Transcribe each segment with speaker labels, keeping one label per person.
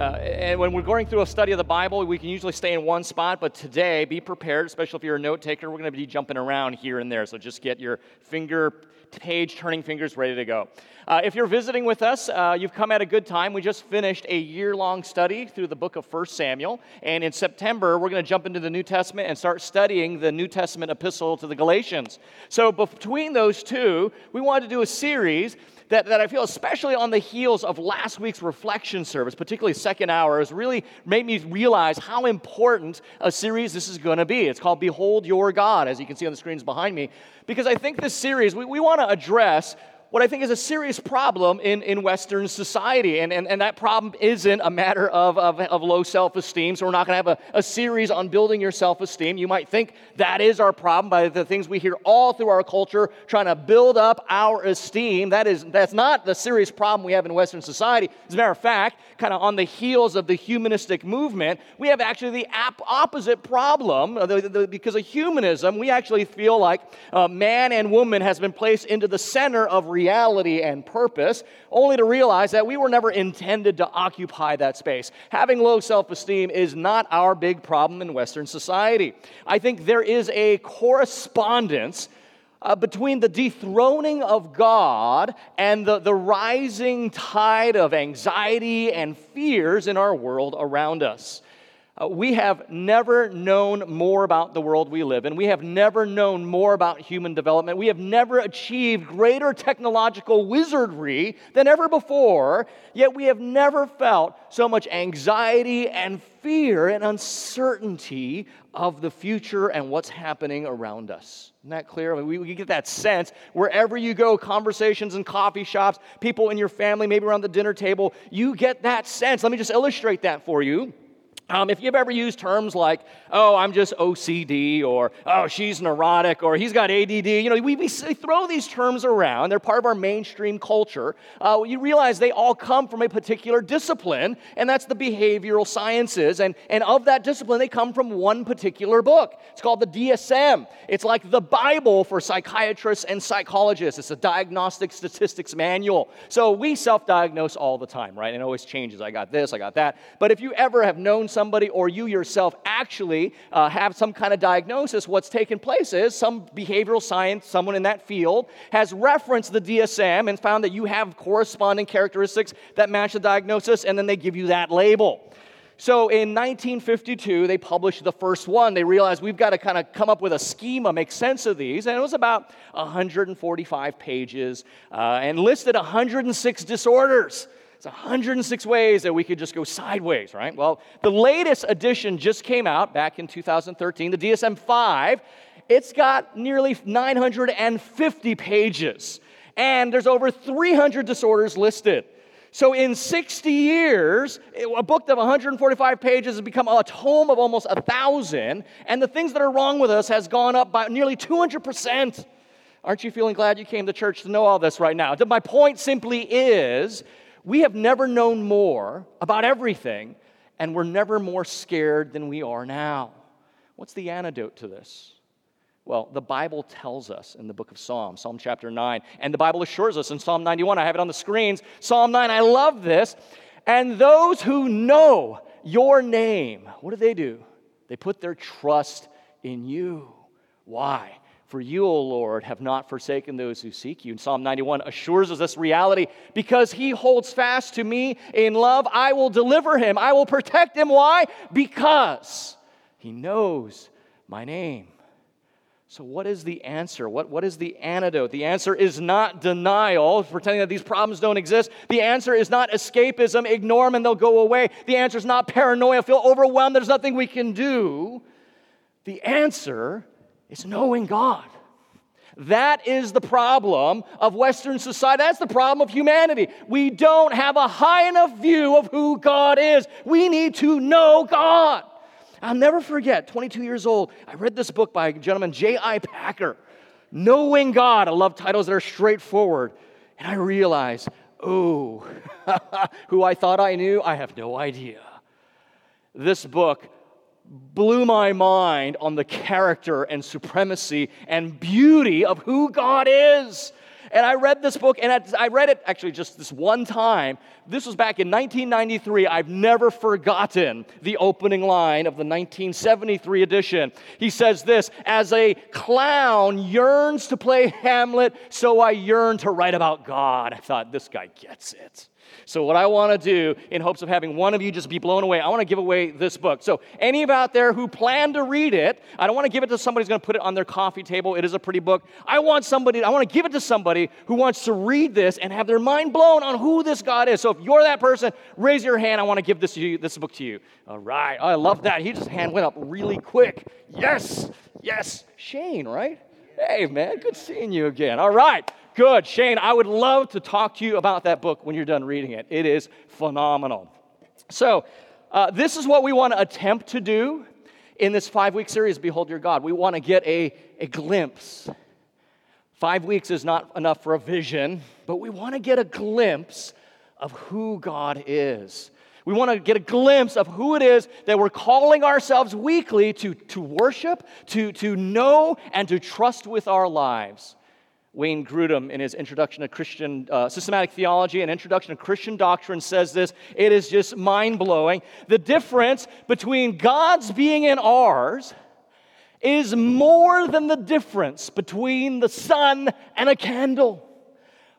Speaker 1: Uh, and when we're going through a study of the Bible, we can usually stay in one spot, but today, be prepared, especially if you're a note taker. We're going to be jumping around here and there, so just get your finger, page turning fingers ready to go. Uh, if you're visiting with us, uh, you've come at a good time. We just finished a year long study through the book of 1 Samuel, and in September, we're going to jump into the New Testament and start studying the New Testament epistle to the Galatians. So, between those two, we wanted to do a series that, that I feel, especially on the heels of last week's reflection service, particularly second hour, has really made me realize how important a series this is going to be. It's called Behold Your God, as you can see on the screens behind me, because I think this series, we, we want to address what I think is a serious problem in, in Western society. And, and, and that problem isn't a matter of, of, of low self esteem. So, we're not going to have a, a series on building your self esteem. You might think that is our problem by the things we hear all through our culture trying to build up our esteem. That is, that's not the serious problem we have in Western society. As a matter of fact, kind of on the heels of the humanistic movement, we have actually the opposite problem. Uh, the, the, because of humanism, we actually feel like uh, man and woman has been placed into the center of reality reality and purpose, only to realize that we were never intended to occupy that space. Having low self esteem is not our big problem in Western society. I think there is a correspondence. Uh, between the dethroning of God and the, the rising tide of anxiety and fears in our world around us. Uh, we have never known more about the world we live in. We have never known more about human development. We have never achieved greater technological wizardry than ever before, yet we have never felt so much anxiety and fear and uncertainty of the future and what's happening around us. Isn't that clear? I mean, we, we get that sense wherever you go, conversations in coffee shops, people in your family, maybe around the dinner table, you get that sense. Let me just illustrate that for you. Um, if you've ever used terms like, oh, I'm just OCD, or oh, she's neurotic, or he's got ADD, you know, we, we throw these terms around. They're part of our mainstream culture. Uh, you realize they all come from a particular discipline, and that's the behavioral sciences. And, and of that discipline, they come from one particular book. It's called the DSM. It's like the Bible for psychiatrists and psychologists, it's a diagnostic statistics manual. So we self diagnose all the time, right? And it always changes. I got this, I got that. But if you ever have known something, somebody or you yourself actually uh, have some kind of diagnosis, what's taken place is some behavioral science, someone in that field, has referenced the DSM and found that you have corresponding characteristics that match the diagnosis, and then they give you that label. So in 1952, they published the first one. They realized we've got to kind of come up with a schema, make sense of these. And it was about 145 pages uh, and listed 106 disorders. It's 106 ways that we could just go sideways, right? Well, the latest edition just came out back in 2013, the DSM 5. It's got nearly 950 pages, and there's over 300 disorders listed. So, in 60 years, a book of 145 pages has become a tome of almost a thousand, and the things that are wrong with us has gone up by nearly 200%. Aren't you feeling glad you came to church to know all this right now? My point simply is we have never known more about everything, and we're never more scared than we are now. What's the antidote to this? Well, the Bible tells us in the book of Psalms, Psalm chapter 9, and the Bible assures us in Psalm 91. I have it on the screens. Psalm 9, I love this. And those who know your name, what do they do? They put their trust in you. Why? For you, O Lord, have not forsaken those who seek you. And Psalm 91 assures us this reality because he holds fast to me in love. I will deliver him, I will protect him. Why? Because he knows my name. So, what is the answer? What, what is the antidote? The answer is not denial, pretending that these problems don't exist. The answer is not escapism, ignore them and they'll go away. The answer is not paranoia, feel overwhelmed, there's nothing we can do. The answer it's knowing God. That is the problem of Western society. That's the problem of humanity. We don't have a high enough view of who God is. We need to know God. I'll never forget, 22 years old, I read this book by a gentleman, J.I. Packer, Knowing God. I love titles that are straightforward. And I realized, oh, who I thought I knew, I have no idea. This book blew my mind on the character and supremacy and beauty of who God is. And I read this book, and I read it actually just this one time. This was back in 1993. I've never forgotten the opening line of the 1973 edition. He says this As a clown yearns to play Hamlet, so I yearn to write about God. I thought, this guy gets it. So, what I want to do, in hopes of having one of you just be blown away, I want to give away this book. So, any of out there who plan to read it, I don't want to give it to somebody who's going to put it on their coffee table. It is a pretty book. I want somebody, I want to give it to somebody who wants to read this and have their mind blown on who this God is. So, if you're that person, raise your hand. I want to give this, you, this book to you. All right. I love that. He just hand went up really quick. Yes. Yes. Shane, right? Hey, man. Good seeing you again. All right. Good. Shane, I would love to talk to you about that book when you're done reading it. It is phenomenal. So, uh, this is what we want to attempt to do in this five week series, Behold Your God. We want to get a, a glimpse. Five weeks is not enough for a vision, but we want to get a glimpse of who God is. We want to get a glimpse of who it is that we're calling ourselves weekly to, to worship, to, to know, and to trust with our lives. Wayne Grudem, in his Introduction to Christian uh, Systematic Theology and Introduction to Christian Doctrine, says this. It is just mind blowing. The difference between God's being and ours is more than the difference between the sun and a candle,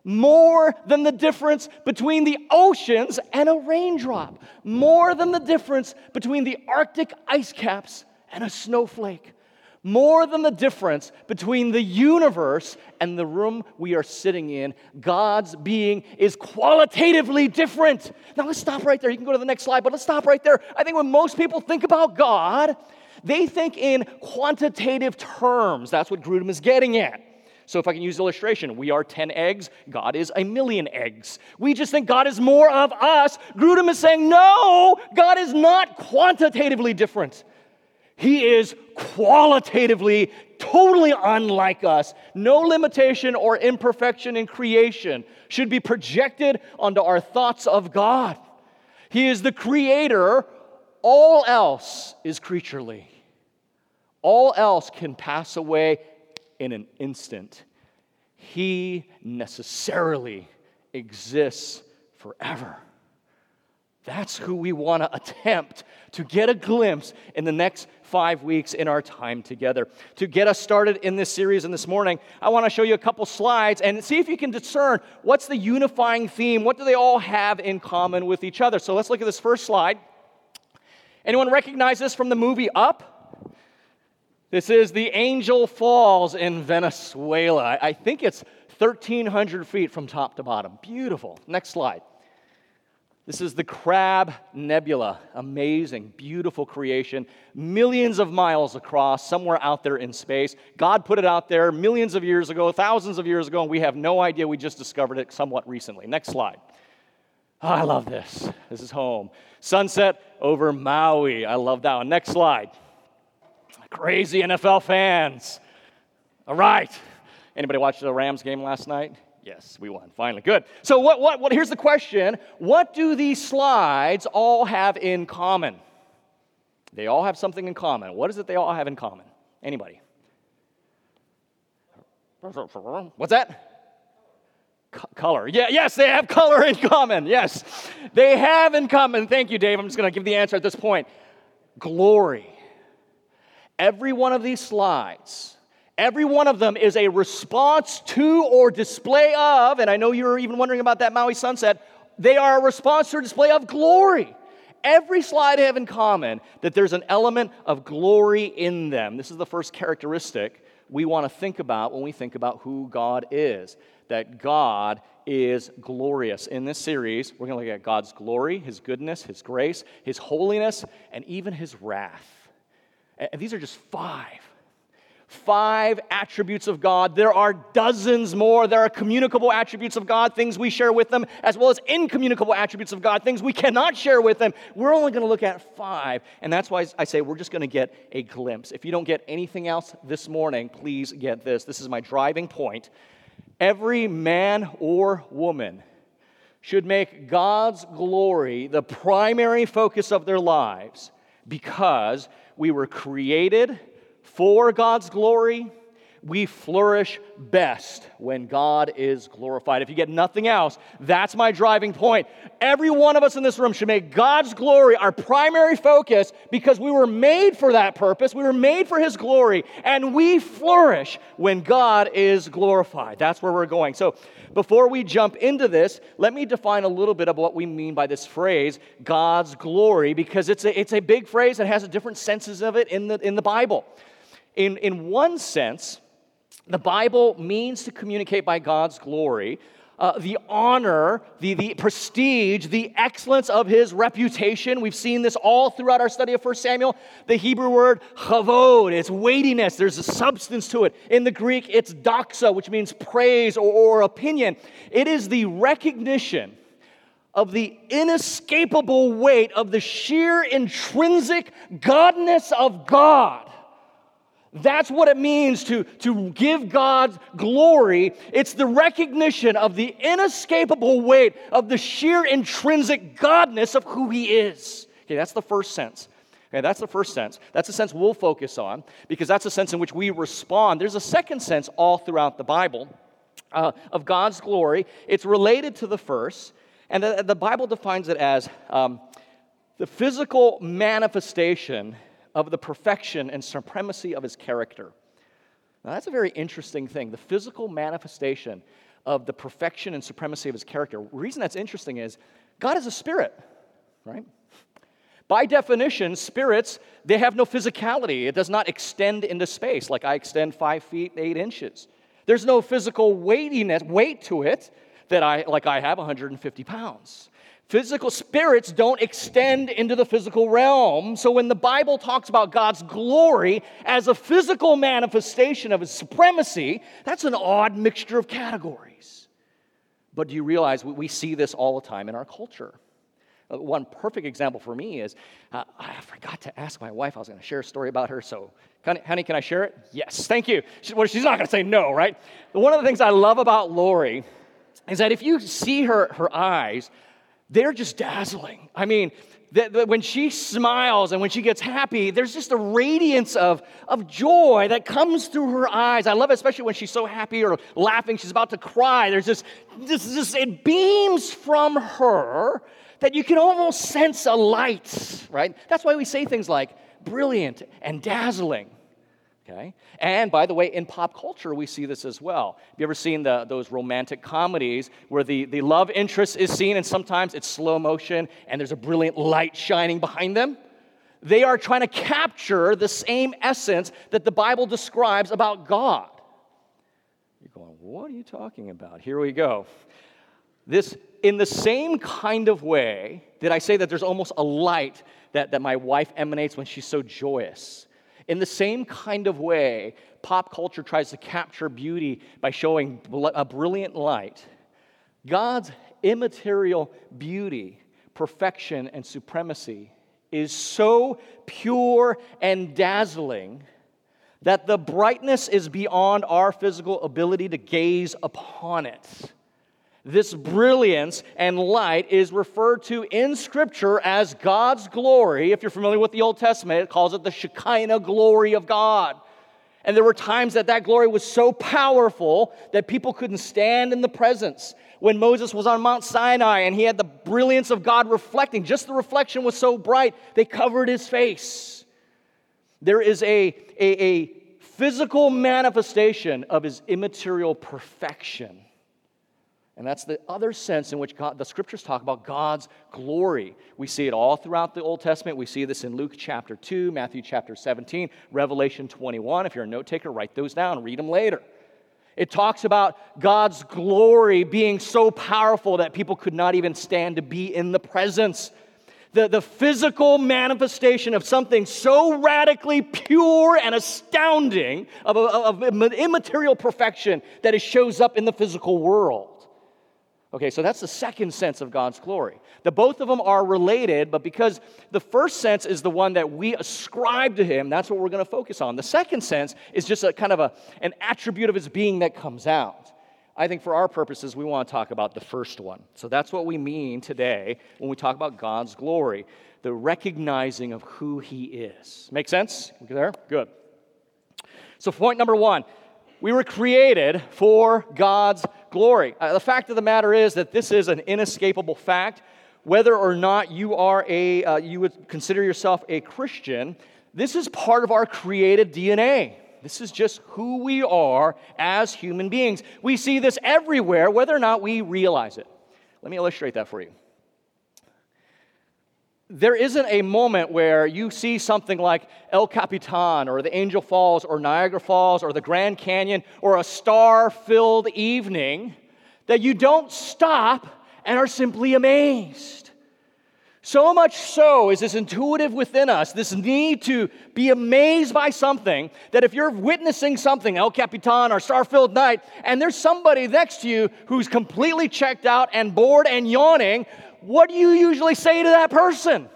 Speaker 1: more than the difference between the oceans and a raindrop, more than the difference between the Arctic ice caps and a snowflake more than the difference between the universe and the room we are sitting in. God's being is qualitatively different. Now, let's stop right there. You can go to the next slide, but let's stop right there. I think when most people think about God, they think in quantitative terms. That's what Grudem is getting at. So, if I can use illustration, we are 10 eggs, God is a million eggs. We just think God is more of us. Grudem is saying, no, God is not quantitatively different. He is qualitatively totally unlike us. No limitation or imperfection in creation should be projected onto our thoughts of God. He is the creator, all else is creaturely. All else can pass away in an instant. He necessarily exists forever. That's who we want to attempt to get a glimpse in the next five weeks in our time together. To get us started in this series and this morning, I want to show you a couple slides and see if you can discern what's the unifying theme. What do they all have in common with each other? So let's look at this first slide. Anyone recognize this from the movie Up? This is the Angel Falls in Venezuela. I think it's 1,300 feet from top to bottom. Beautiful. Next slide. This is the Crab Nebula. Amazing, beautiful creation, millions of miles across, somewhere out there in space. God put it out there millions of years ago, thousands of years ago, and we have no idea. We just discovered it somewhat recently. Next slide. Oh, I love this. This is home. Sunset over Maui. I love that one. Next slide. Crazy NFL fans. All right. Anybody watch the Rams game last night? Yes, we won. Finally. Good. So, what, what, what, here's the question What do these slides all have in common? They all have something in common. What is it they all have in common? Anybody? What's that? C- color. Yeah, yes, they have color in common. Yes, they have in common. Thank you, Dave. I'm just going to give the answer at this point. Glory. Every one of these slides Every one of them is a response to or display of, and I know you're even wondering about that Maui sunset, they are a response to or display of glory. Every slide have in common that there's an element of glory in them. This is the first characteristic we want to think about when we think about who God is. That God is glorious. In this series, we're going to look at God's glory, His goodness, His grace, His holiness, and even His wrath. And these are just five five attributes of God. There are dozens more. There are communicable attributes of God, things we share with them, as well as incommunicable attributes of God, things we cannot share with them. We're only going to look at five. And that's why I say we're just going to get a glimpse. If you don't get anything else this morning, please get this. This is my driving point. Every man or woman should make God's glory the primary focus of their lives because we were created for God's glory. we flourish best when God is glorified. If you get nothing else, that's my driving point. Every one of us in this room should make God's glory our primary focus because we were made for that purpose. We were made for His glory, and we flourish when God is glorified. That's where we're going. So, before we jump into this, let me define a little bit of what we mean by this phrase, God's glory, because it's a, it's a big phrase that has different senses of it in the, in the Bible. In, in one sense, the Bible means to communicate by God's glory uh, the honor, the, the prestige, the excellence of his reputation. We've seen this all throughout our study of 1 Samuel. The Hebrew word chavod, it's weightiness, there's a substance to it. In the Greek, it's doxa, which means praise or, or opinion. It is the recognition of the inescapable weight of the sheer intrinsic godness of God that's what it means to, to give God glory. It's the recognition of the inescapable weight of the sheer intrinsic godness of who He is. Okay, that's the first sense. Okay, that's the first sense. That's the sense we'll focus on because that's the sense in which we respond. There's a second sense all throughout the Bible uh, of God's glory. It's related to the first, and the, the Bible defines it as um, the physical manifestation of the perfection and supremacy of his character. Now, that's a very interesting thing. The physical manifestation of the perfection and supremacy of his character. The reason that's interesting is God is a spirit, right? By definition, spirits, they have no physicality. It does not extend into space like I extend five feet, eight inches. There's no physical weightiness, weight to it that I, like I have 150 pounds. Physical spirits don't extend into the physical realm. So when the Bible talks about God's glory as a physical manifestation of his supremacy, that's an odd mixture of categories. But do you realize we see this all the time in our culture? Uh, one perfect example for me is uh, I forgot to ask my wife. I was going to share a story about her. So, honey, can I share it? Yes, thank you. She, well, she's not going to say no, right? One of the things I love about Lori is that if you see her, her eyes, they're just dazzling. I mean, the, the, when she smiles and when she gets happy, there's just a radiance of, of joy that comes through her eyes. I love it, especially when she's so happy or laughing, she's about to cry. There's just, this, this, it beams from her that you can almost sense a light, right? That's why we say things like brilliant and dazzling. Okay? And by the way, in pop culture, we see this as well. Have you ever seen the, those romantic comedies where the, the love interest is seen and sometimes it's slow motion and there's a brilliant light shining behind them? They are trying to capture the same essence that the Bible describes about God. You're going, what are you talking about? Here we go. This, in the same kind of way, did I say that there's almost a light that, that my wife emanates when she's so joyous? In the same kind of way, pop culture tries to capture beauty by showing a brilliant light. God's immaterial beauty, perfection, and supremacy is so pure and dazzling that the brightness is beyond our physical ability to gaze upon it. This brilliance and light is referred to in Scripture as God's glory. If you're familiar with the Old Testament, it calls it the Shekinah glory of God. And there were times that that glory was so powerful that people couldn't stand in the presence. When Moses was on Mount Sinai and he had the brilliance of God reflecting, just the reflection was so bright, they covered his face. There is a, a, a physical manifestation of his immaterial perfection and that's the other sense in which God, the scriptures talk about God's glory. We see it all throughout the Old Testament. We see this in Luke chapter 2, Matthew chapter 17, Revelation 21. If you're a note taker, write those down, read them later. It talks about God's glory being so powerful that people could not even stand to be in the presence. The, the physical manifestation of something so radically pure and astounding of, of, of immaterial perfection that it shows up in the physical world. Okay, so that's the second sense of God's glory. The both of them are related, but because the first sense is the one that we ascribe to him, that's what we're going to focus on. The second sense is just a kind of a, an attribute of his being that comes out. I think for our purposes, we want to talk about the first one. So that's what we mean today when we talk about God's glory, the recognizing of who he is. Make sense? There? Good. So, point number one We were created for God's glory. Uh, the fact of the matter is that this is an inescapable fact. Whether or not you are a, uh, you would consider yourself a Christian, this is part of our created DNA. This is just who we are as human beings. We see this everywhere, whether or not we realize it. Let me illustrate that for you. There isn't a moment where you see something like El Capitan or the Angel Falls or Niagara Falls or the Grand Canyon or a star filled evening that you don't stop and are simply amazed. So much so is this intuitive within us, this need to be amazed by something, that if you're witnessing something, El Capitan or Star Filled Night, and there's somebody next to you who's completely checked out and bored and yawning, what do you usually say to that person?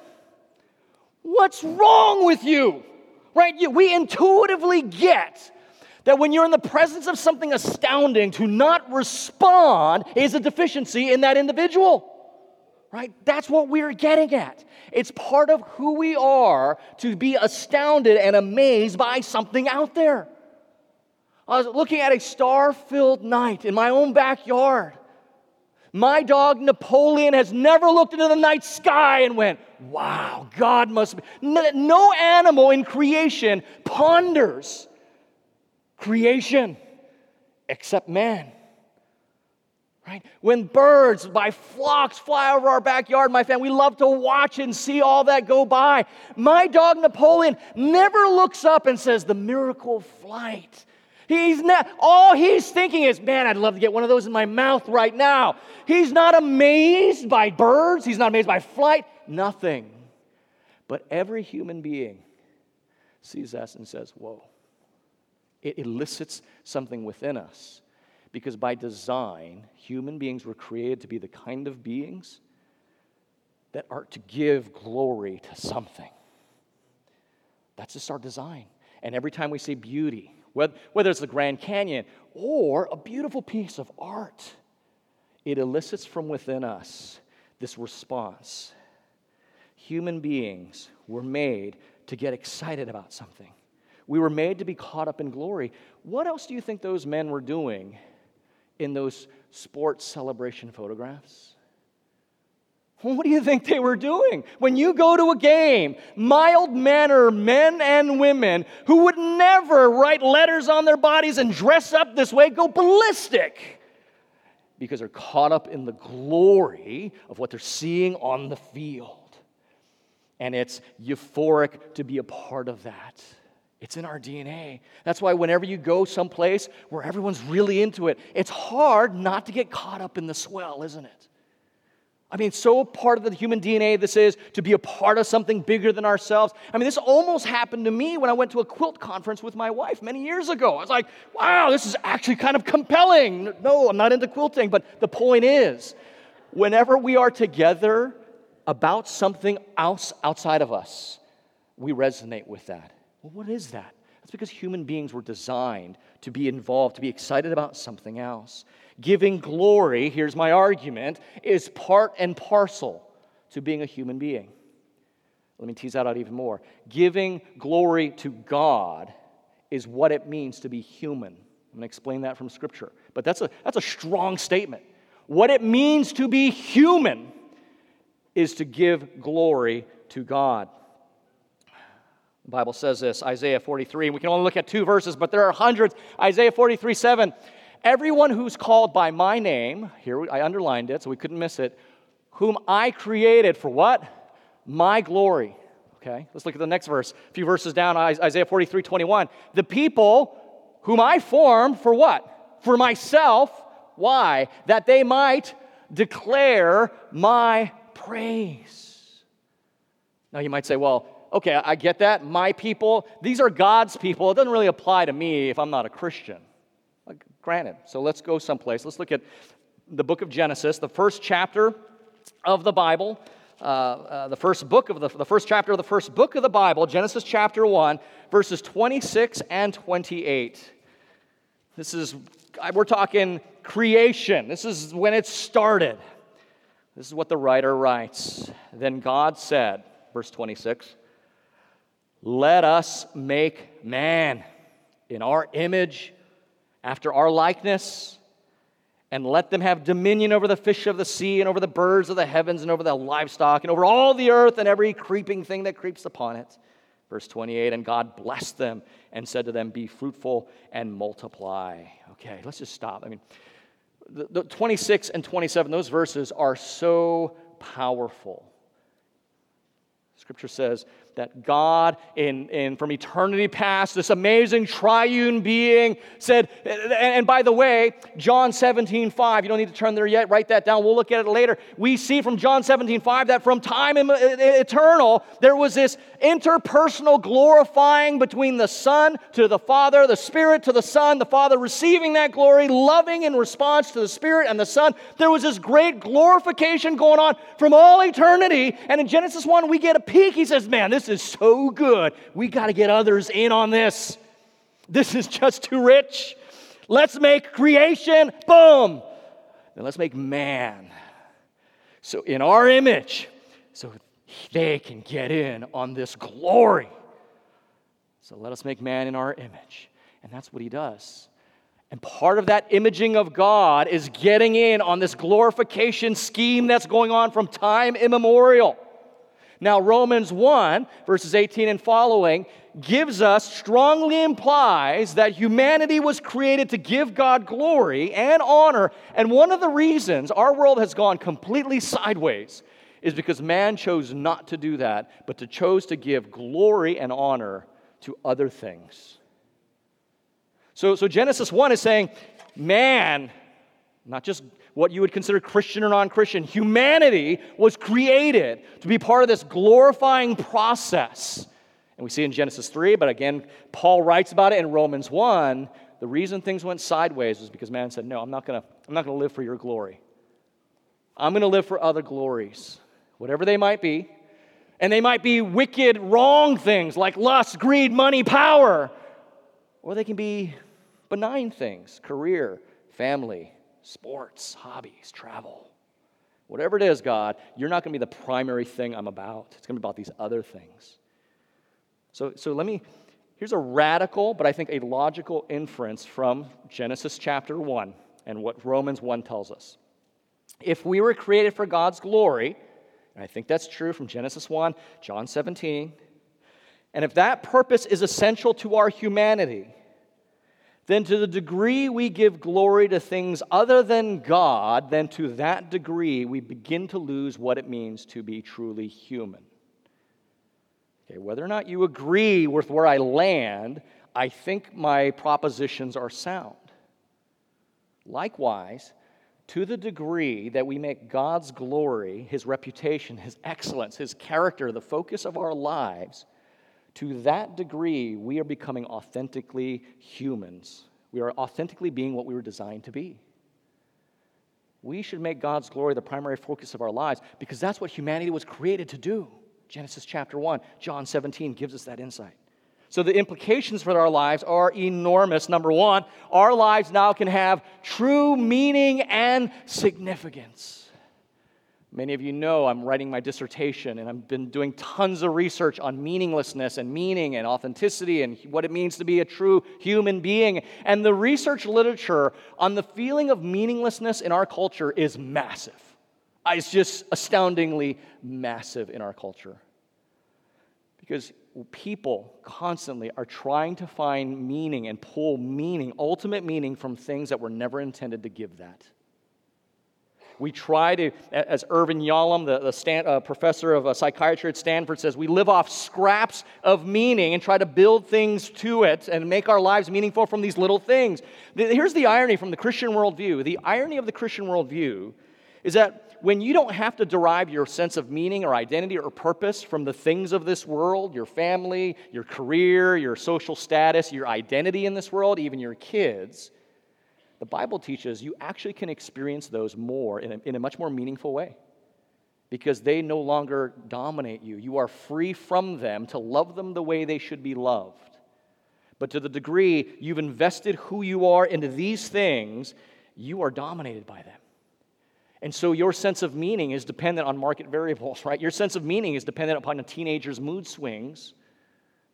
Speaker 1: What's wrong with you? Right? We intuitively get that when you're in the presence of something astounding, to not respond is a deficiency in that individual right? That's what we're getting at. It's part of who we are to be astounded and amazed by something out there. I was looking at a star filled night in my own backyard. My dog Napoleon has never looked into the night sky and went, Wow, God must be. No animal in creation ponders creation except man. Right? When birds by flocks fly over our backyard, my family, we love to watch and see all that go by. My dog Napoleon never looks up and says, The miracle of flight. He's not, all he's thinking is, man, I'd love to get one of those in my mouth right now. He's not amazed by birds, he's not amazed by flight, nothing. But every human being sees us and says, Whoa. It elicits something within us because by design, human beings were created to be the kind of beings that are to give glory to something. That's just our design. And every time we see beauty, whether it's the Grand Canyon or a beautiful piece of art, it elicits from within us this response. Human beings were made to get excited about something. We were made to be caught up in glory. What else do you think those men were doing in those sports celebration photographs? What do you think they were doing? When you go to a game, mild mannered men and women who would never write letters on their bodies and dress up this way go ballistic because they're caught up in the glory of what they're seeing on the field. And it's euphoric to be a part of that. It's in our DNA. That's why whenever you go someplace where everyone's really into it, it's hard not to get caught up in the swell, isn't it? I mean, so part of the human DNA this is to be a part of something bigger than ourselves. I mean, this almost happened to me when I went to a quilt conference with my wife many years ago. I was like, wow, this is actually kind of compelling. No, I'm not into quilting, but the point is, whenever we are together about something else outside of us, we resonate with that. Well, what is that? That's because human beings were designed to be involved, to be excited about something else. Giving glory, here's my argument, is part and parcel to being a human being. Let me tease that out even more. Giving glory to God is what it means to be human. I'm going to explain that from Scripture. But that's a, that's a strong statement. What it means to be human is to give glory to God. The Bible says this, Isaiah 43. We can only look at two verses, but there are hundreds. Isaiah 43 7. Everyone who's called by my name, here I underlined it so we couldn't miss it, whom I created for what? My glory. Okay, let's look at the next verse. A few verses down, Isaiah 43 21. The people whom I formed for what? For myself. Why? That they might declare my praise. Now you might say, well, okay, I get that. My people, these are God's people. It doesn't really apply to me if I'm not a Christian. Granted. So let's go someplace. Let's look at the book of Genesis, the first chapter of the Bible. Uh, uh, the first book of the, the first chapter of the first book of the Bible, Genesis chapter 1, verses 26 and 28. This is, we're talking creation. This is when it started. This is what the writer writes. Then God said, verse 26, let us make man in our image after our likeness, and let them have dominion over the fish of the sea, and over the birds of the heavens, and over the livestock, and over all the earth, and every creeping thing that creeps upon it. Verse 28 And God blessed them and said to them, Be fruitful and multiply. Okay, let's just stop. I mean, the, the 26 and 27, those verses are so powerful. Scripture says, that God, in, in, from eternity past, this amazing triune being, said, and, and by the way, John 17, 5, you don't need to turn there yet, write that down, we'll look at it later. We see from John 17, 5 that from time eternal, there was this interpersonal glorifying between the Son to the Father, the Spirit to the Son, the Father receiving that glory, loving in response to the Spirit and the Son. There was this great glorification going on from all eternity. And in Genesis 1, we get a peek. He says, Man, this is so good. We got to get others in on this. This is just too rich. Let's make creation, boom. Then let's make man. So, in our image, so they can get in on this glory. So, let us make man in our image. And that's what he does. And part of that imaging of God is getting in on this glorification scheme that's going on from time immemorial. Now, Romans 1, verses 18 and following, gives us, strongly implies that humanity was created to give God glory and honor. And one of the reasons our world has gone completely sideways is because man chose not to do that, but to chose to give glory and honor to other things. So, so Genesis 1 is saying, man, not just what you would consider Christian or non Christian. Humanity was created to be part of this glorifying process. And we see in Genesis 3, but again, Paul writes about it in Romans 1. The reason things went sideways was because man said, No, I'm not going to I'm not going to live for your glory. I'm going to live for other glories, whatever they might be. And they might be wicked, wrong things like lust, greed, money, power. Or they can be benign things career, family, sports, hobbies, travel. Whatever it is, God, you're not going to be the primary thing I'm about. It's going to be about these other things. So, so let me, here's a radical, but I think a logical inference from Genesis chapter 1 and what Romans 1 tells us. If we were created for God's glory, and I think that's true from Genesis 1, John 17, and if that purpose is essential to our humanity, then to the degree we give glory to things other than God, then to that degree we begin to lose what it means to be truly human. Okay, whether or not you agree with where I land, I think my propositions are sound. Likewise, to the degree that we make God's glory, His reputation, His excellence, His character the focus of our lives, to that degree, we are becoming authentically humans. We are authentically being what we were designed to be. We should make God's glory the primary focus of our lives because that's what humanity was created to do. Genesis chapter 1, John 17 gives us that insight. So the implications for our lives are enormous. Number one, our lives now can have true meaning and significance. Many of you know I'm writing my dissertation, and I've been doing tons of research on meaninglessness and meaning and authenticity and what it means to be a true human being. And the research literature on the feeling of meaninglessness in our culture is massive. Uh, it's just astoundingly massive in our culture. Because people constantly are trying to find meaning and pull meaning, ultimate meaning, from things that were never intended to give that. We try to, as Irvin Yalom, the, the Stan, uh, professor of uh, psychiatry at Stanford, says, we live off scraps of meaning and try to build things to it and make our lives meaningful from these little things. Here's the irony from the Christian worldview the irony of the Christian worldview is that when you don't have to derive your sense of meaning or identity or purpose from the things of this world, your family, your career, your social status, your identity in this world, even your kids, the Bible teaches you actually can experience those more in a, in a much more meaningful way because they no longer dominate you. You are free from them to love them the way they should be loved. But to the degree you've invested who you are into these things, you are dominated by them. And so your sense of meaning is dependent on market variables, right? Your sense of meaning is dependent upon a teenager's mood swings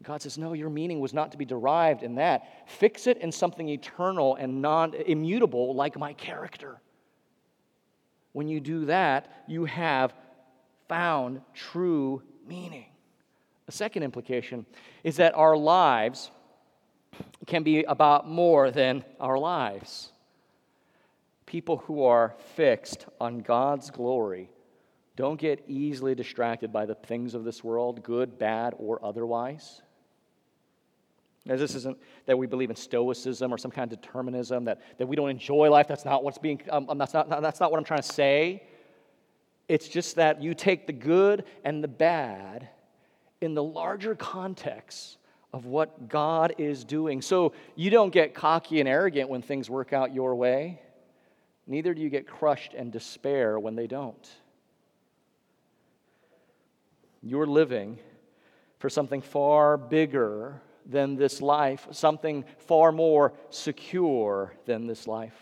Speaker 1: God says, No, your meaning was not to be derived in that. Fix it in something eternal and non immutable like my character. When you do that, you have found true meaning. A second implication is that our lives can be about more than our lives. People who are fixed on God's glory don't get easily distracted by the things of this world, good, bad, or otherwise. As this isn't that we believe in stoicism or some kind of determinism, that, that we don't enjoy life. That's not what's being, um, um that's, not, that's not what I'm trying to say. It's just that you take the good and the bad in the larger context of what God is doing. So you don't get cocky and arrogant when things work out your way, neither do you get crushed and despair when they don't. You're living for something far bigger than this life, something far more secure than this life.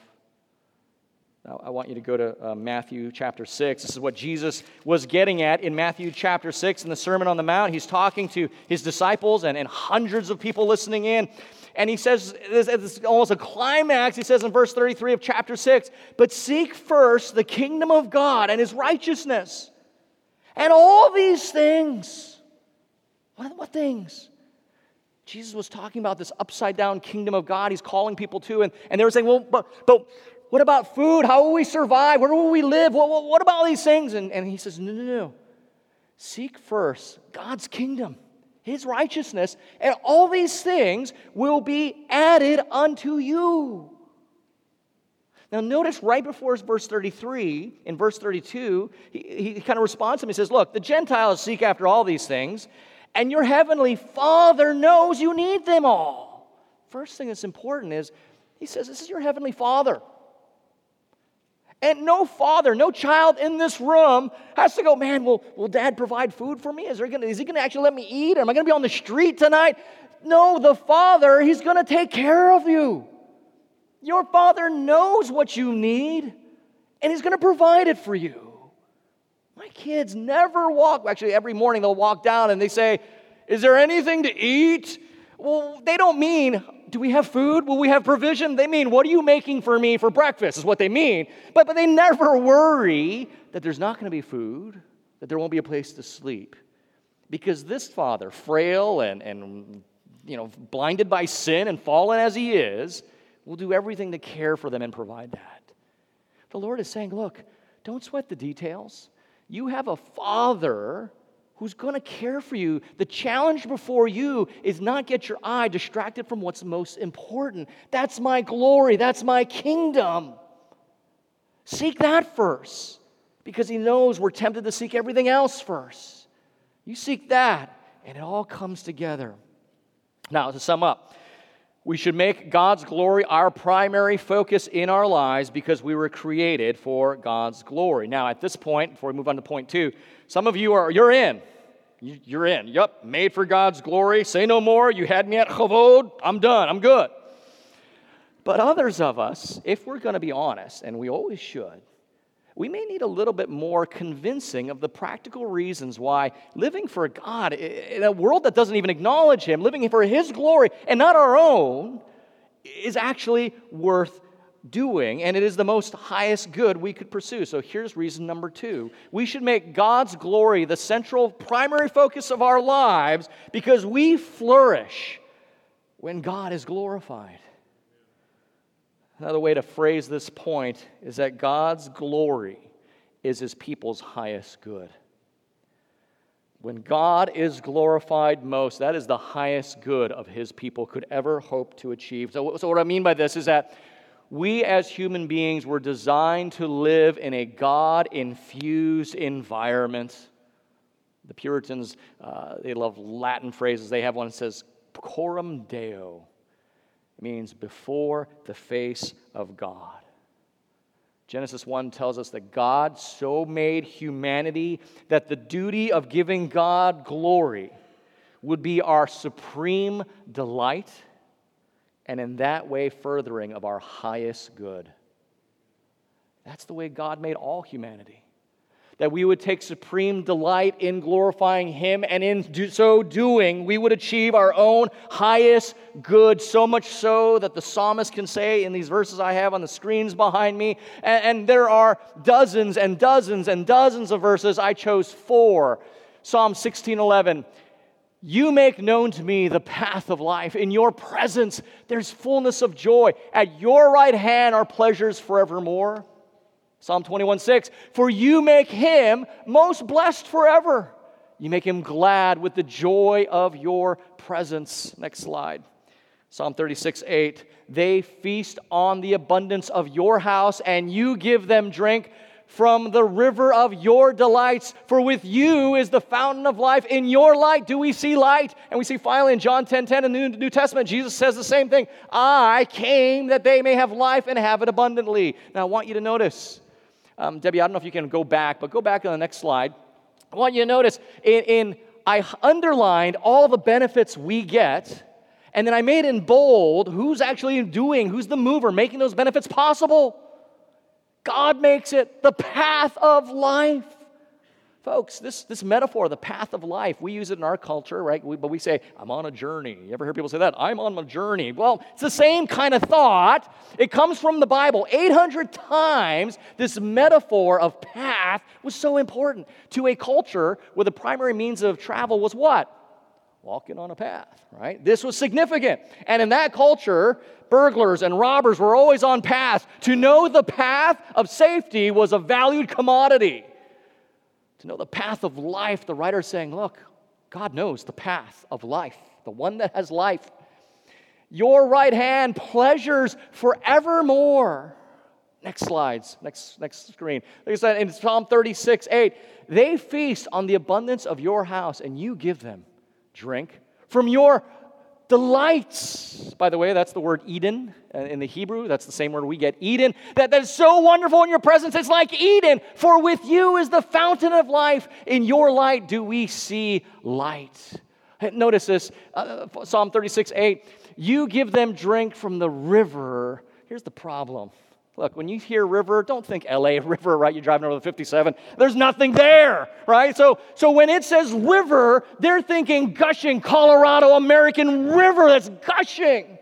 Speaker 1: Now, I want you to go to uh, Matthew chapter 6. This is what Jesus was getting at in Matthew chapter 6 in the Sermon on the Mount. He's talking to his disciples and, and hundreds of people listening in. And he says, this is almost a climax. He says in verse 33 of chapter 6 But seek first the kingdom of God and his righteousness. And all these things, what, what things? Jesus was talking about this upside down kingdom of God he's calling people to, and, and they were saying, Well, but, but what about food? How will we survive? Where will we live? What, what, what about all these things? And, and he says, No, no, no. Seek first God's kingdom, his righteousness, and all these things will be added unto you. Now, notice right before verse 33, in verse 32, he, he kind of responds to him. He says, Look, the Gentiles seek after all these things, and your heavenly Father knows you need them all. First thing that's important is he says, This is your heavenly Father. And no father, no child in this room has to go, man, will, will dad provide food for me? Is, there gonna, is he going to actually let me eat? Am I going to be on the street tonight? No, the father, he's going to take care of you. Your father knows what you need, and he's going to provide it for you. My kids never walk. Actually, every morning they'll walk down and they say, Is there anything to eat? Well, they don't mean, Do we have food? Will we have provision? They mean, What are you making for me for breakfast? is what they mean. But, but they never worry that there's not going to be food, that there won't be a place to sleep. Because this father, frail and, and you know, blinded by sin and fallen as he is, will do everything to care for them and provide that. The Lord is saying, Look, don't sweat the details. You have a father who's going to care for you. The challenge before you is not get your eye distracted from what's most important. That's my glory, that's my kingdom. Seek that first because he knows we're tempted to seek everything else first. You seek that, and it all comes together. Now, to sum up, we should make God's glory our primary focus in our lives because we were created for God's glory. Now, at this point, before we move on to point two, some of you are, you're in. You're in. Yup, made for God's glory. Say no more. You had me at chavod. I'm done. I'm good. But others of us, if we're going to be honest, and we always should, we may need a little bit more convincing of the practical reasons why living for God in a world that doesn't even acknowledge Him, living for His glory and not our own, is actually worth doing, and it is the most highest good we could pursue. So here's reason number two we should make God's glory the central primary focus of our lives because we flourish when God is glorified. Another way to phrase this point is that God's glory is his people's highest good. When God is glorified most, that is the highest good of his people could ever hope to achieve. So, so, what I mean by this is that we as human beings were designed to live in a God infused environment. The Puritans, uh, they love Latin phrases. They have one that says, coram deo, means before the face of God. Genesis 1 tells us that God so made humanity that the duty of giving God glory would be our supreme delight, and in that way, furthering of our highest good. That's the way God made all humanity that we would take supreme delight in glorifying Him, and in do, so doing, we would achieve our own highest good, so much so that the psalmist can say in these verses I have on the screens behind me, and, and there are dozens and dozens and dozens of verses. I chose four. Psalm 16:11. You make known to me the path of life. In your presence, there's fullness of joy. At your right hand are pleasures forevermore. Psalm 21 6, for you make him most blessed forever. You make him glad with the joy of your presence. Next slide. Psalm 36 8, they feast on the abundance of your house, and you give them drink from the river of your delights. For with you is the fountain of life. In your light do we see light. And we see finally in John 10 10 in the New Testament, Jesus says the same thing I came that they may have life and have it abundantly. Now I want you to notice um, Debbie, I don't know if you can go back, but go back on the next slide. I want you to notice in, in I underlined all the benefits we get, and then I made in bold who's actually doing, who's the mover, making those benefits possible. God makes it the path of life. Folks, this, this metaphor, the path of life, we use it in our culture, right? We, but we say, I'm on a journey. You ever hear people say that? I'm on a journey. Well, it's the same kind of thought. It comes from the Bible. 800 times, this metaphor of path was so important to a culture where the primary means of travel was what? Walking on a path, right? This was significant. And in that culture, burglars and robbers were always on paths. To know the path of safety was a valued commodity to know the path of life, the writer is saying, Look, God knows the path of life, the one that has life. Your right hand pleasures forevermore. Next slides, next, next screen. Like I said in Psalm 36 8, they feast on the abundance of your house, and you give them drink from your delights. By the way, that's the word Eden in the Hebrew. That's the same word we get Eden. That, that is so wonderful in your presence. It's like Eden. For with you is the fountain of life. In your light do we see light. Notice this uh, Psalm 36 8. You give them drink from the river. Here's the problem Look, when you hear river, don't think LA river, right? You're driving over the 57. There's nothing there, right? So, so when it says river, they're thinking gushing Colorado American river that's gushing.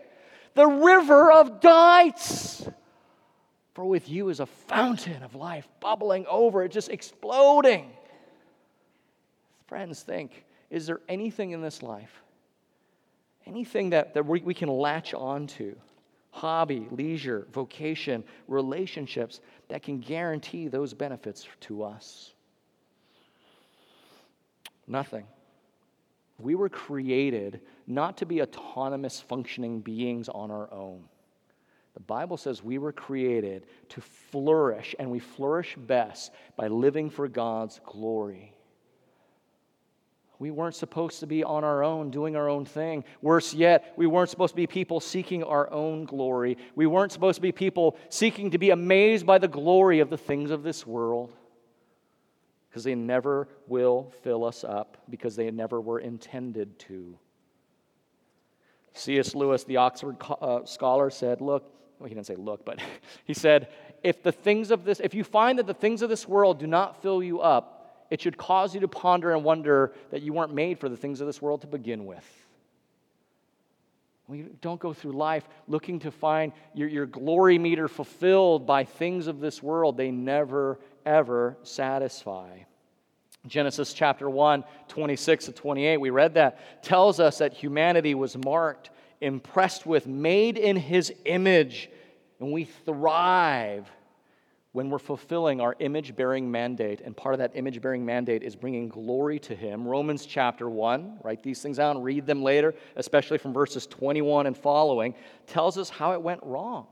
Speaker 1: The river of delights. For with you is a fountain of life bubbling over, it's just exploding. Friends, think is there anything in this life, anything that, that we, we can latch on to? Hobby, leisure, vocation, relationships that can guarantee those benefits to us? Nothing. We were created not to be autonomous functioning beings on our own. The Bible says we were created to flourish, and we flourish best by living for God's glory. We weren't supposed to be on our own, doing our own thing. Worse yet, we weren't supposed to be people seeking our own glory. We weren't supposed to be people seeking to be amazed by the glory of the things of this world. Because they never will fill us up, because they never were intended to. C.S. Lewis, the Oxford uh, scholar, said, Look, well, he didn't say look, but he said, if the things of this, if you find that the things of this world do not fill you up, it should cause you to ponder and wonder that you weren't made for the things of this world to begin with. We don't go through life looking to find your, your glory meter fulfilled by things of this world. They never, ever satisfy. Genesis chapter 1, 26 to 28, we read that, tells us that humanity was marked, impressed with, made in his image, and we thrive when we're fulfilling our image bearing mandate, and part of that image bearing mandate is bringing glory to Him. Romans chapter 1, write these things down, read them later, especially from verses 21 and following, tells us how it went wrong.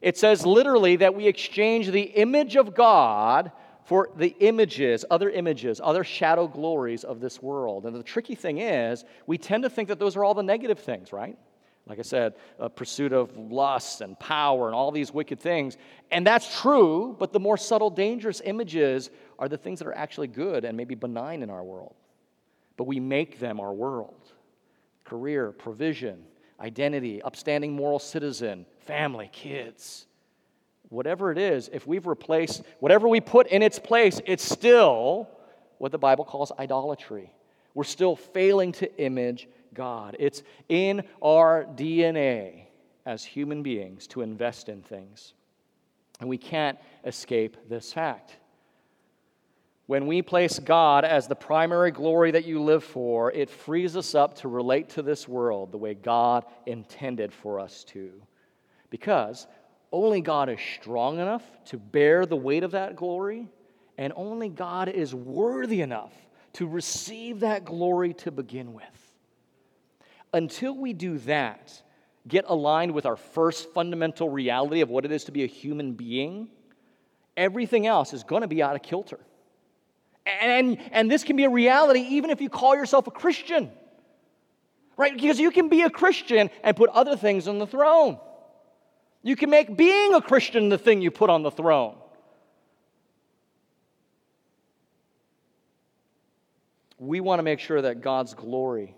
Speaker 1: It says literally that we exchange the image of God for the images, other images, other shadow glories of this world. And the tricky thing is, we tend to think that those are all the negative things, right? Like I said, a pursuit of lust and power and all these wicked things. And that's true, but the more subtle, dangerous images are the things that are actually good and maybe benign in our world. But we make them our world career, provision, identity, upstanding moral citizen, family, kids. whatever it is, if we've replaced whatever we put in its place, it's still what the Bible calls idolatry. We're still failing to image God. It's in our DNA as human beings to invest in things. And we can't escape this fact. When we place God as the primary glory that you live for, it frees us up to relate to this world the way God intended for us to. Because only God is strong enough to bear the weight of that glory, and only God is worthy enough to receive that glory to begin with. Until we do that, get aligned with our first fundamental reality of what it is to be a human being, everything else is going to be out of kilter. And, and this can be a reality even if you call yourself a Christian, right? Because you can be a Christian and put other things on the throne. You can make being a Christian the thing you put on the throne. We want to make sure that God's glory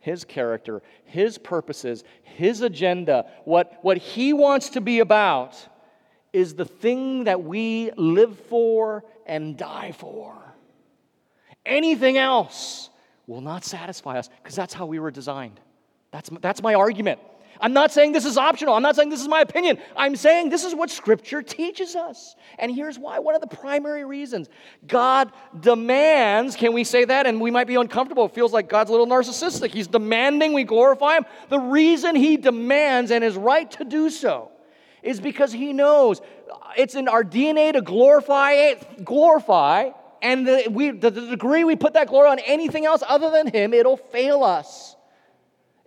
Speaker 1: his character, His purposes, His agenda, what, what He wants to be about, is the thing that we live for and die for. Anything else will not satisfy us because that's how we were designed. That's, that's my argument. I'm not saying this is optional. I'm not saying this is my opinion. I'm saying this is what Scripture teaches us. And here's why one of the primary reasons God demands, can we say that? And we might be uncomfortable. It feels like God's a little narcissistic. He's demanding we glorify Him. The reason He demands and is right to do so is because He knows it's in our DNA to glorify it, glorify. And the, we, the, the degree we put that glory on anything else other than Him, it'll fail us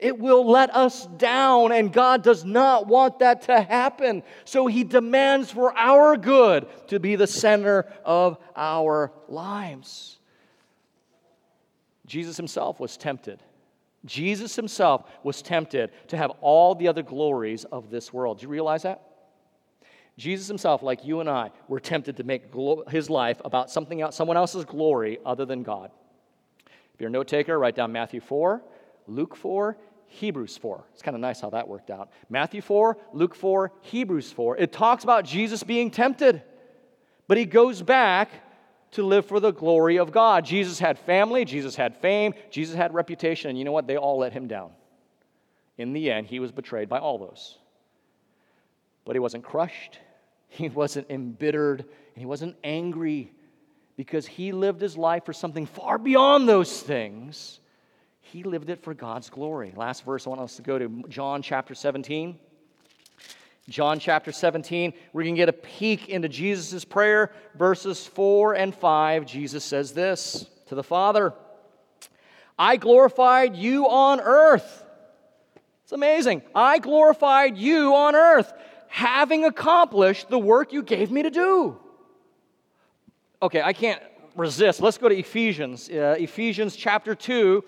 Speaker 1: it will let us down, and God does not want that to happen. So He demands for our good to be the center of our lives. Jesus Himself was tempted. Jesus Himself was tempted to have all the other glories of this world. Do you realize that? Jesus himself, like you and I, were tempted to make his life about something else, someone else's glory other than God. If you're a note taker, write down Matthew 4, Luke 4, Hebrews 4. It's kind of nice how that worked out. Matthew 4, Luke 4, Hebrews 4. It talks about Jesus being tempted, but he goes back to live for the glory of God. Jesus had family, Jesus had fame, Jesus had reputation, and you know what? They all let him down. In the end, he was betrayed by all those. But he wasn't crushed, he wasn't embittered, and he wasn't angry because he lived his life for something far beyond those things he lived it for God's glory. Last verse, I want us to go to John chapter 17. John chapter 17, we're going to get a peek into Jesus' prayer. Verses 4 and 5, Jesus says this to the Father I glorified you on earth. It's amazing. I glorified you on earth, having accomplished the work you gave me to do. Okay, I can't resist. Let's go to Ephesians. Uh, Ephesians chapter 2,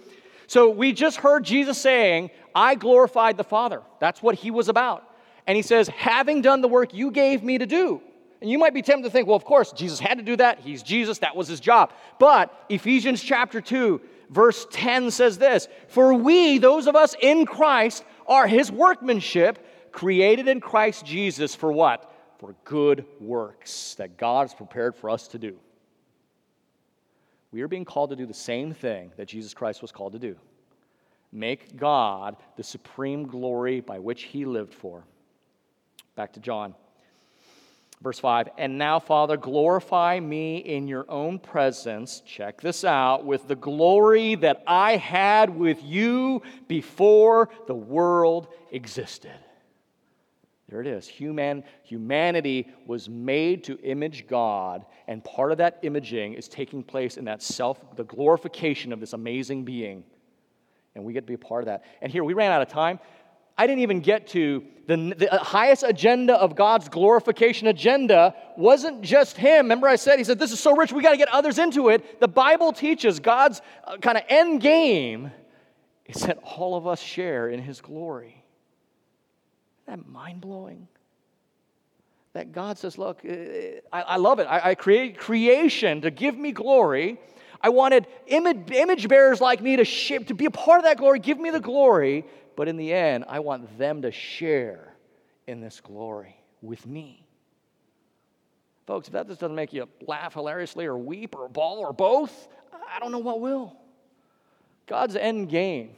Speaker 1: so we just heard Jesus saying, I glorified the Father. That's what he was about. And he says, having done the work you gave me to do. And you might be tempted to think, well, of course, Jesus had to do that. He's Jesus, that was his job. But Ephesians chapter 2, verse 10 says this For we, those of us in Christ, are his workmanship, created in Christ Jesus for what? For good works that God has prepared for us to do we are being called to do the same thing that Jesus Christ was called to do make God the supreme glory by which he lived for. Back to John. Verse 5 And now, Father, glorify me in your own presence. Check this out with the glory that I had with you before the world existed. There it is. Human, humanity was made to image God, and part of that imaging is taking place in that self, the glorification of this amazing being. And we get to be a part of that. And here, we ran out of time. I didn't even get to the, the highest agenda of God's glorification agenda wasn't just Him. Remember, I said, He said, This is so rich, we got to get others into it. The Bible teaches God's uh, kind of end game is that all of us share in His glory that mind blowing? That God says, Look, eh, I, I love it. I, I create creation to give me glory. I wanted image, image bearers like me to, share, to be a part of that glory, give me the glory. But in the end, I want them to share in this glory with me. Folks, if that just doesn't make you laugh hilariously or weep or bawl or both, I don't know what will. God's end game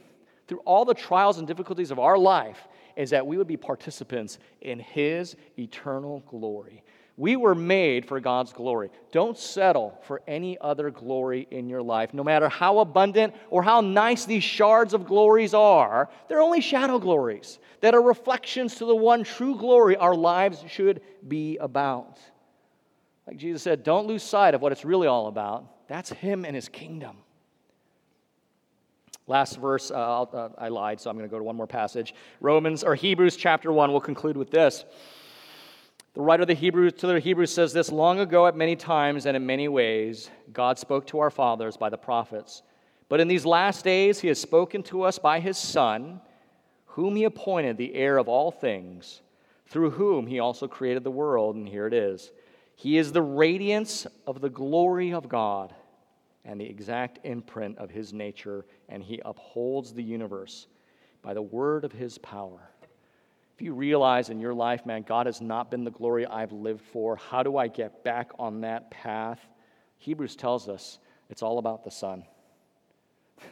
Speaker 1: through all the trials and difficulties of our life is that we would be participants in His eternal glory. We were made for God's glory. Don't settle for any other glory in your life. No matter how abundant or how nice these shards of glories are, they're only shadow glories that are reflections to the one true glory our lives should be about. Like Jesus said, don't lose sight of what it's really all about. That's Him and His kingdom. Last verse, uh, uh, I lied, so I'm going to go to one more passage. Romans or Hebrews chapter 1, we'll conclude with this. The writer of the Hebrews to the Hebrews says this long ago at many times and in many ways God spoke to our fathers by the prophets. But in these last days he has spoken to us by his son whom he appointed the heir of all things through whom he also created the world and here it is. He is the radiance of the glory of God and the exact imprint of his nature and he upholds the universe by the word of his power. If you realize in your life, man, God has not been the glory I've lived for, how do I get back on that path? Hebrews tells us it's all about the Son.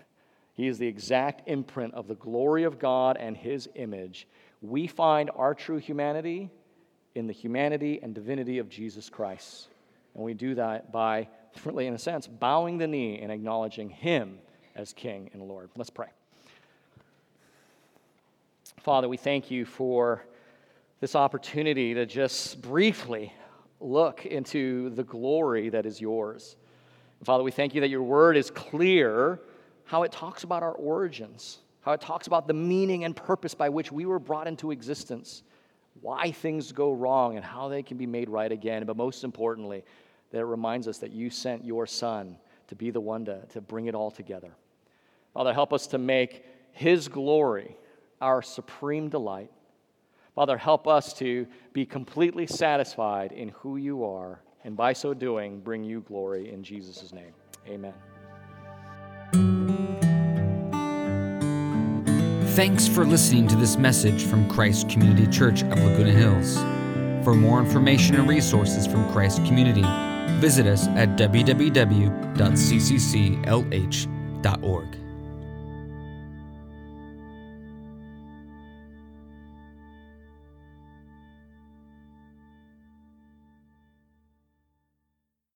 Speaker 1: He is the exact imprint of the glory of God and His image. We find our true humanity in the humanity and divinity of Jesus Christ. And we do that by, really, in a sense, bowing the knee and acknowledging Him as King and Lord. Let's pray. Father, we thank you for this opportunity to just briefly look into the glory that is yours. Father, we thank you that your word is clear how it talks about our origins, how it talks about the meaning and purpose by which we were brought into existence, why things go wrong and how they can be made right again. But most importantly, that it reminds us that you sent your son to be the one to, to bring it all together. Father, help us to make his glory our supreme delight. Father, help us to be completely satisfied in who you are, and by so doing, bring you glory in Jesus' name. Amen.
Speaker 2: Thanks for listening to this message from Christ Community Church of Laguna Hills. For more information and resources from Christ Community, visit us at www.ccclh.org.